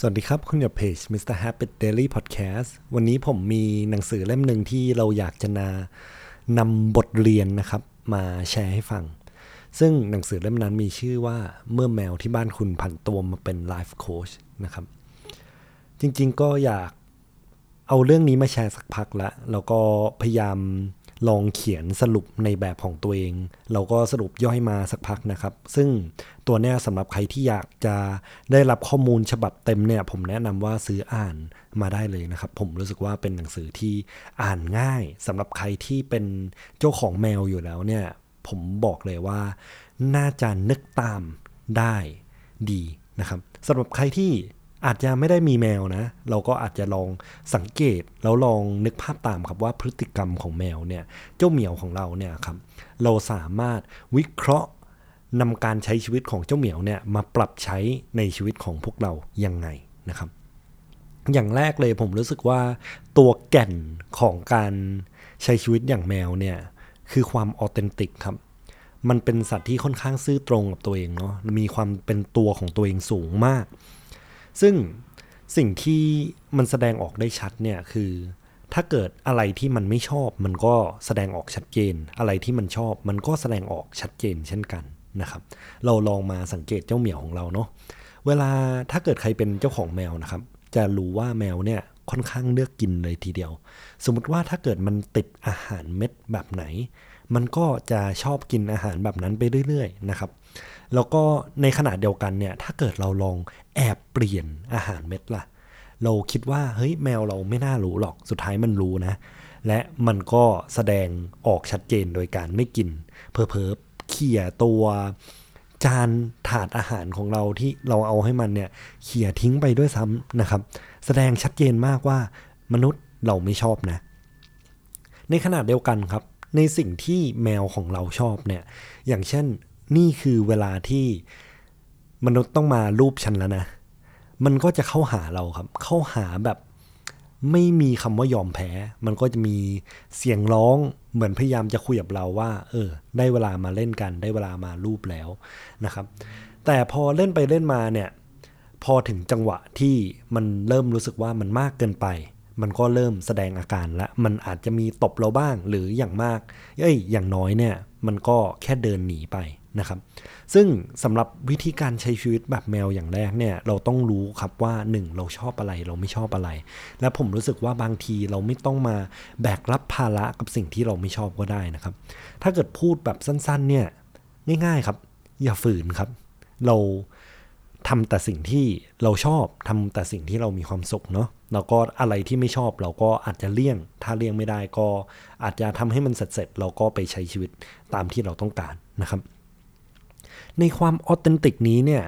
สวัสดีครับ คุณอยู่เพจ Mr. Happy Daily Podcast วันนี้ผมมีหนังสือเล่มหนึ่งที่เราอยากจะนานำบทเรียนนะครับ มาแชร์ให้ฟัง ซึ่งหนังสือเล่มนั้นมีชื่อว่าเมื่อแมวที่บ้านคุณผันตัวมาเป็นไลฟ์โค้ชนะครับ จริงๆก็อยากเอาเรื่องนี้มาแชร์สักพักล้วแล้วก็พยายาม ลองเขียนสรุปในแบบของตัวเอง เราก็สรุปย่อยมาสักพักนะครับ ซึ่งตัวเนี้ยสำหรับใครที่อยากจะได้รับข้อมูลฉบับเต็มเนี่ย ผมแนะนำว่าซื้ออ่านมาได้เลยนะครับ ผมรู้สึกว่าเป็นหนังสือที่อ่านง่ายสำหรับใครที่เป็นเจ้าของแมวอยู่แล้วเนี่ย ผมบอกเลยว่า น่าจะนึกตามได้ดีนะครับสำหรับใครที่ อาจจะไม่ได้มีแมวนะ เราก็อาจจะลองสังเกตแล้วลองนึกภาพตามครับว่าพฤติกรรมของแมวเนี่ยเจ้าเหมียวของเราเนี่ยครับเราสามารถวิเคราะห์นำการใช้ชีวิตของเจ้าเหมียวเนี่ยมาปรับใช้ในชีวิตของพวกเรายังไงนะครับ อย่างแรกเลยผมรู้สึกว่าตัวแก่นของการใช้ชีวิตอย่างแมวเนี่ยคือความออเทนติกครับมันเป็นสัตว์ที่ค่อนข้างซื่อตรงกับตัวเองเนาะมีความเป็นตัวของตัวเองสูงมาก ซึ่งสิ่งที่มันแสดงออกได้ชัดเนี่ยคือ ถ้าเกิดอะไรที่มันไม่ชอบ มันก็แสดงออกชัดเจน อะไรที่มันชอบ มันก็แสดงออกชัดเจนเช่นกันนะครับ เราลองมาสังเกตเจ้าเหมียวของเราเนาะเวลาถ้าเกิดใครเป็นเจ้าของแมวนะครับ จะรู้ว่าแมวเนี่ยค่อนข้างเลือกกินเลยทีเดียว สมมติว่าถ้าเกิดมันติดอาหารเม็ดแบบไหน มันก็จะชอบกินอาหารแบบนั้นไปเรื่อยๆนะครับ แล้วก็ในขณะเดียวกันเนี่ยถ้าเกิดเราลองแอบเปลี่ยนอาหารเม็ดล่ะ เราคิดว่าเฮ้ยแมวเราไม่น่ารู้หรอกสุดท้ายมันรู้นะ และมันก็แสดงออกชัดเจนโดยการไม่กิน เพอเพอเขี่ยตัวจานถาดอาหารของเราที่เราเอาให้มันเนี่ยเขี่ยทิ้งไปด้วยซ้ำนะครับ แสดงชัดเจนมากว่ามนุษย์เราไม่ชอบนะ ในขณะเดียวกันครับ ในสิ่งที่แมวของเราชอบเนี่ย อย่างเช่นนี่คือเวลาที่มนุษย์ต้องมารูปฉันแล้วนะ มันก็จะเข้าหาเราครับ เข้าหาแบบไม่มีคำว่ายอมแพ้ มันก็จะมีเสียงร้องเหมือนพยายามจะคุยกับเราว่า เออ ได้เวลามาเล่นกัน ได้เวลามารูปแล้วนะครับ แต่พอเล่นไปเล่นมาเนี่ย พอถึงจังหวะที่มันเริ่มรู้สึกว่ามันมากเกินไป มันก็เริ่มแสดงอาการและ มันอาจจะมีตบเราบ้างหรืออย่างมาก เอ้ย อย่างน้อยเนี่ย มันก็แค่เดินหนีไปนะครับ ซึ่งสำหรับวิธีการใช้ชีวิตแบบแมวอย่างแรกเนี่ย เราต้องรู้ครับว่า 1 เราชอบอะไรเราไม่ชอบอะไร และผมรู้สึกว่าบางทีเราไม่ต้องมาแบกรับภาระกับสิ่งที่เราไม่ชอบก็ได้นะครับ ถ้าเกิดพูดแบบสั้นๆ เนี่ยง่ายๆครับ อย่าฝืนครับ เราทำแต่สิ่งที่เราชอบทำแต่สิ่งที่เรามีความสุขเนาะ แล้วก็อะไรที่ไม่ชอบเราก็อาจจะเลี่ยง ถ้าเลี่ยงไม่ได้ก็อาจจะทำให้มันเสร็จๆเราก็ไปใช้ชีวิตตามที่เราต้องการนะครับ ในความออเทนติกนี้เนี่ย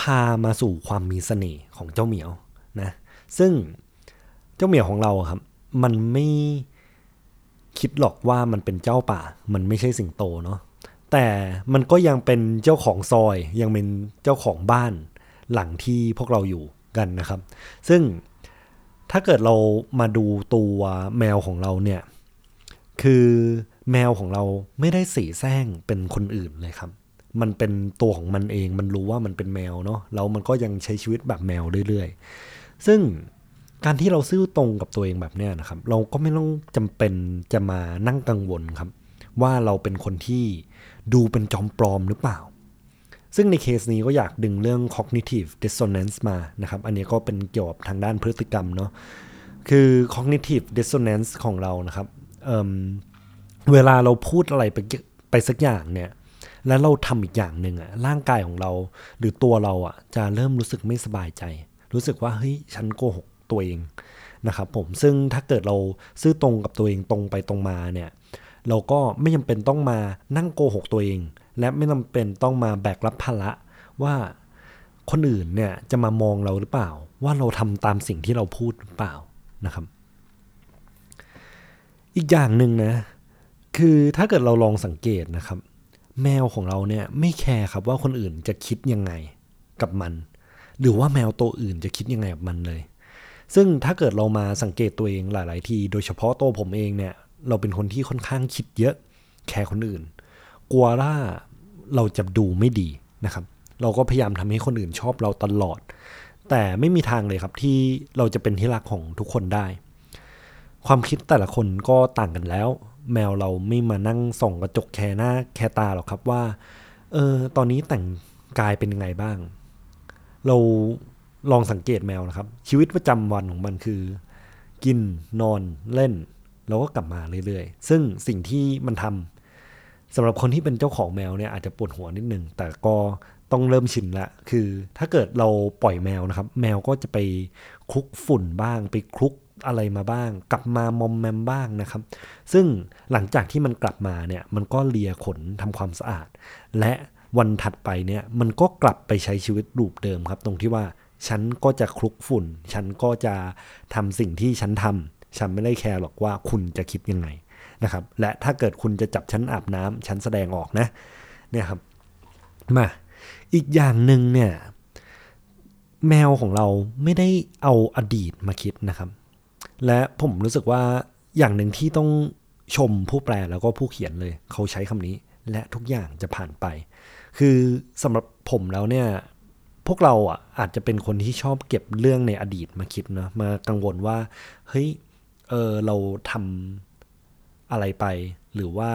พามาสู่ความมีเสน่ห์ของเจ้าเหมียวนะซึ่งเจ้าเหมียวของเราครับ มันไม่คิดหรอกว่ามันเป็นเจ้าป่า มันไม่ใช่สิงโตเนาะแต่มันก็ยังเป็นเจ้าของซอย ยังเป็นเจ้าของบ้านหลังที่พวกเราอยู่กันนะครับ ซึ่ง ถ้าเกิดเรามาดูตัวแมวของเราเนี่ย คือแมวของเราไม่ได้สีแซงเป็นคนอื่นเลยครับ มันเป็นตัวของมันเอง มันรู้ว่ามันเป็นแมวเนาะ แล้วมันก็ยังใช้ชีวิตแบบแมวเรื่อยๆ ซึ่งการที่เราซื่อตรงกับตัวเองแบบเนี้ยนะครับ เราก็ไม่ต้องจำเป็นจะมานั่งกังวลครับ ว่าเราเป็นคนที่ดูเป็นจอมปลอมหรือเปล่า ซึ่งในเคสนี้ก็อยากดึงเรื่อง cognitive dissonance มานะครับ อันนี้ก็เป็นเกี่ยวกับทางด้านพฤติกรรมเนาะ คือ cognitive dissonance ของเรานะครับเเวลาเราพูดอะไรไปไปสักอย่างเนี่ย แล้วเราทำอีกอย่างหนึ่งอะร่างกายของเรา หรือตัวเราอะจะเริ่มรู้สึกไม่สบายใจ รู้สึกว่าเฮ้ยฉันโกหกตัวเองนะครับผม ซึ่งถ้าเกิดเราซื่อตรงกับตัวเองตรงไปตรงมาเนี่ย เราก็ไม่จาเป็นต้องมานั่งโกหกตัวเอง และไม่จาเป็นต้องมาแบกรับภาระว่าคนอื่นเนี่ยจะมามองเราหรือเปล่า ว่าเราทำตามสิ่งที่เราพูดหรือเปล่านะครับ อีกอย่างหนึ่งนะ คือถ้าเกิดเราลองสังเกตนะครับ แมวของเราเนี่ยไม่แคร์ครับว่าคนอื่นจะคิดยังไงกับมัน หรือว่าแมวตัวอื่นจะคิดยังไงกับมันเลย ซึ่งถ้าเกิดเรามาสังเกตตัวเองหลาย ๆ ที โดยเฉพาะตัวผมเองเนี่ย เราเป็นคนที่ค่อนข้างคิดเยอะ แคร์คนอื่น กลัวว่า เราจะดูไม่ดีนะครับ เราก็พยายามทำให้คนอื่นชอบเราตลอด แต่ไม่มีทางเลยครับที่เราจะเป็นที่รักของทุกคนได้ ความคิดแต่ละคนก็ต่างกันแล้ว แมวเราไม่มานั่งส่องกระจกแค่หน้าแค่ตาหรอกครับว่าเออตอนนี้แต่งกายเป็นยังไงบ้าง เราลองสังเกตแมวนะครับ ชีวิตประจำวันของมันคือ กินนอนเล่น แล้วก็กลับมาเรื่อยๆ ซึ่งสิ่งที่มันทำ สำหรับคนที่เป็นเจ้าของแมวเนี่ยอาจจะปวดหัวนิดนึง แต่ก็ต้องเริ่มชินละ คือถ้าเกิดเราปล่อยแมวนะครับ แมวก็จะไปคลุกฝุ่นบ้าง ไปคลุกอะไรมาบ้าง กลับมามอมแมมบ้างนะครับ ซึ่งหลังจากที่มันกลับมาเนี่ย มันก็เลียขนทำความสะอาด และวันถัดไปเนี่ย มันก็กลับไปใช้ชีวิตรูปเดิมครับ ตรงที่ว่าฉันก็จะคลุกฝุ่น ฉันก็จะทำสิ่งที่ฉันทำฉันไม่ได้แคร์หรอกว่าคุณจะคิดยังไง นะครับ และถ้าเกิดคุณจะจับฉันอาบน้ำฉันแสดงออกนะเนี่ยครับมาอีกอย่างหนึ่งเนี่ยแมวของเราไม่ได้เอาอดีตมาคิดนะครับ และผมรู้สึกว่าอย่างหนึ่งที่ต้องชมผู้แปลแล้วก็ผู้เขียนเลย เขาใช้คำนี้ และทุกอย่างจะผ่านไป คือสำหรับผมแล้วเนี่ยพวกเราอะอาจจะเป็นคนที่ชอบเก็บเรื่องในอดีตมาคิดนะมากังวลว่าเฮ้ยเออเราทำ อะไรไป หรือว่า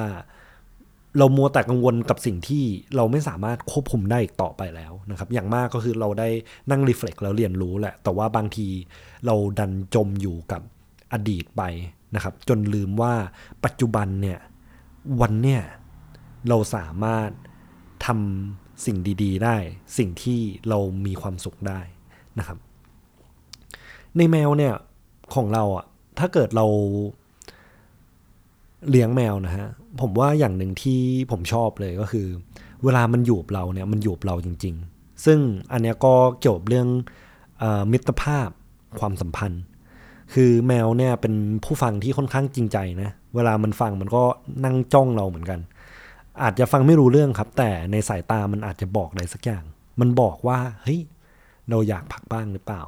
เรามัวแต่กังวลกับสิ่งที่เราไม่สามารถควบคุมได้อีกต่อไปแล้วนะครับ อย่างมากก็คือเราได้นั่งรีเฟล็กแล้วเรียนรู้แหละ แต่ว่าบางทีเราดันจมอยู่กับอดีตไปนะครับ จนลืมว่าปัจจุบันเนี่ยวันเนี่ยเราสามารถทำสิ่งดีๆ ได้ สิ่งที่เรามีความสุขได้นะครับ ในแมวเนี่ยของเราอะถ้าเกิดเรา เลี้ยงแมวนะฮะ ผมว่าอย่างหนึ่งที่ผมชอบเลยก็คือ เวลามันอยู่กับเราเนี่ยมันอยู่กับเราจริง ๆ ซึ่งอันเนี้ยก็เกี่ยวกับเรื่องอมิตรภาพความสัมพันธ์ คือแมวเนี่ยเป็นผู้ฟังที่ค่อนข้างจริงใจนะ เวลามันฟังมันก็นั่งจ้องเราเหมือนกัน อาจจะฟังไม่รู้เรื่องครับ แต่ในสายตามันอาจจะบอกอะไรสักอย่าง มันบอกว่าเฮ้ยเราอยากพักบ้างหรือเปล่า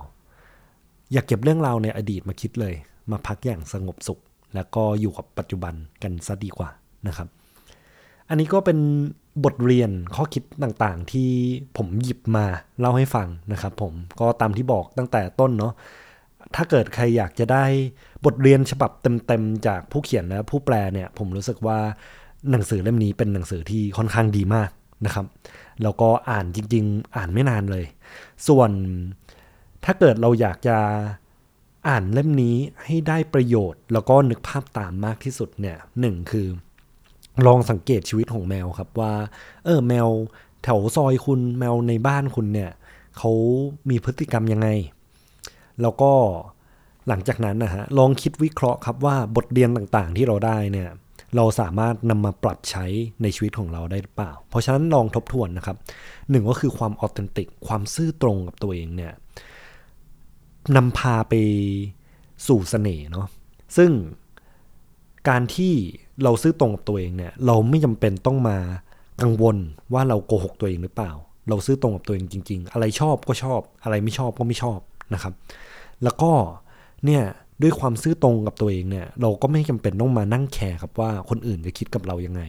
อยากเก็บเรื่องราวในอดีตมาคิดเลย มาพักอย่างสงบสุข แล้วก็อยู่กับปัจจุบันกันซะดีกว่านะครับ อันนี้ก็เป็นบทเรียนข้อคิดต่างๆ ที่ผมหยิบมาเล่าให้ฟังนะครับผมก็ตามที่บอกตั้งแต่ต้นเนาะถ้าเกิดใครอยากจะได้บทเรียนฉบับเต็มๆ จากผู้เขียนและผู้แปลเนี่ย ผมรู้สึกว่าหนังสือเล่มนี้เป็นหนังสือที่ค่อนข้างดีมากนะครับ แล้วก็อ่านจริง ๆ อ่านไม่นานเลย ส่วนถ้าเกิดเราอยากจะ อ่านเล่มนี้ให้ได้ประโยชน์ แล้วก็นึกภาพตามมากที่สุดเนี่ยหนึ่งคือ ลองสังเกตชีวิตของแมวครับว่า เออแมวแถวซอยคุณแมวในบ้านคุณเนี่ยเขามีพฤติกรรมยังไง แล้วก็หลังจากนั้นนะฮะลองคิดวิเคราะห์ครับว่าบทเรียนต่างๆที่เราได้เนี่ยเราสามารถนำมาปรับใช้ในชีวิตของเราได้หรือเปล่า เพราะฉะนั้นลองทบทวนนะครับหนึ่งก็คือความออเทนติก ความซื่อตรงกับตัวเองเนี่ย นำพาไปสู่เสน่ห์เนาะซึ่งการที่เราซื้อตรงกับตัวเองเนี่ยเราไม่จำเป็นต้องมากังวลว่าเราโกหกตัวเองหรือเปล่า เราซื้อตรงกับตัวเองจริง ๆ อะไรชอบก็ชอบ อะไรไม่ชอบก็ไม่ชอบนะครับ แล้วก็เนี่ยด้วยความซื่อตรงกับตัวเองเนี่ยเราก็ไม่จำเป็นต้องมานั่งแคร์ครับว่าคนอื่นจะคิดกับเรายังไง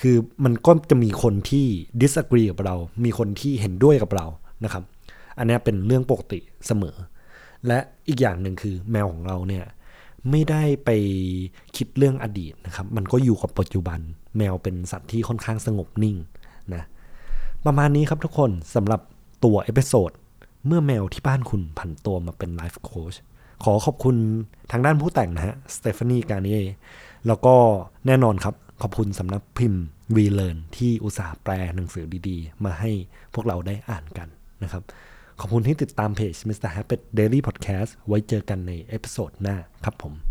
คือมันก็จะมีคนที่ disagree กับเรา มีคนที่เห็นด้วยกับเรานะครับ อันนี้เป็นเรื่องปกติเสมอ และอีกอย่างหนึ่งคือแมวของเราเนี่ยไม่ได้ไปคิดเรื่องอดีตนะครับ มันก็อยู่กับปัจจุบัน แมวเป็นสัตว์ที่ค่อนข้างสงบนิ่งนะประมาณนี้ครับทุกคนสำหรับตัว episode เมื่อแมวที่บ้านคุณผันตัวมาเป็นไลฟ์โค้ชขอขอบคุณทางด้านผู้แต่งนะฮะสเตฟานีการเน่แล้วก็แน่นอนครับ ขอบคุณสำนักพิมพ์วีเลิร์นที่อุตส่าห์แปลหนังสือดีๆ มาให้พวกเราได้อ่านกันนะครับ ขอบคุณที่ติดตามเพจ Mr. Habit Diary Podcast ไว้เจอกันใน episode หน้าครับผม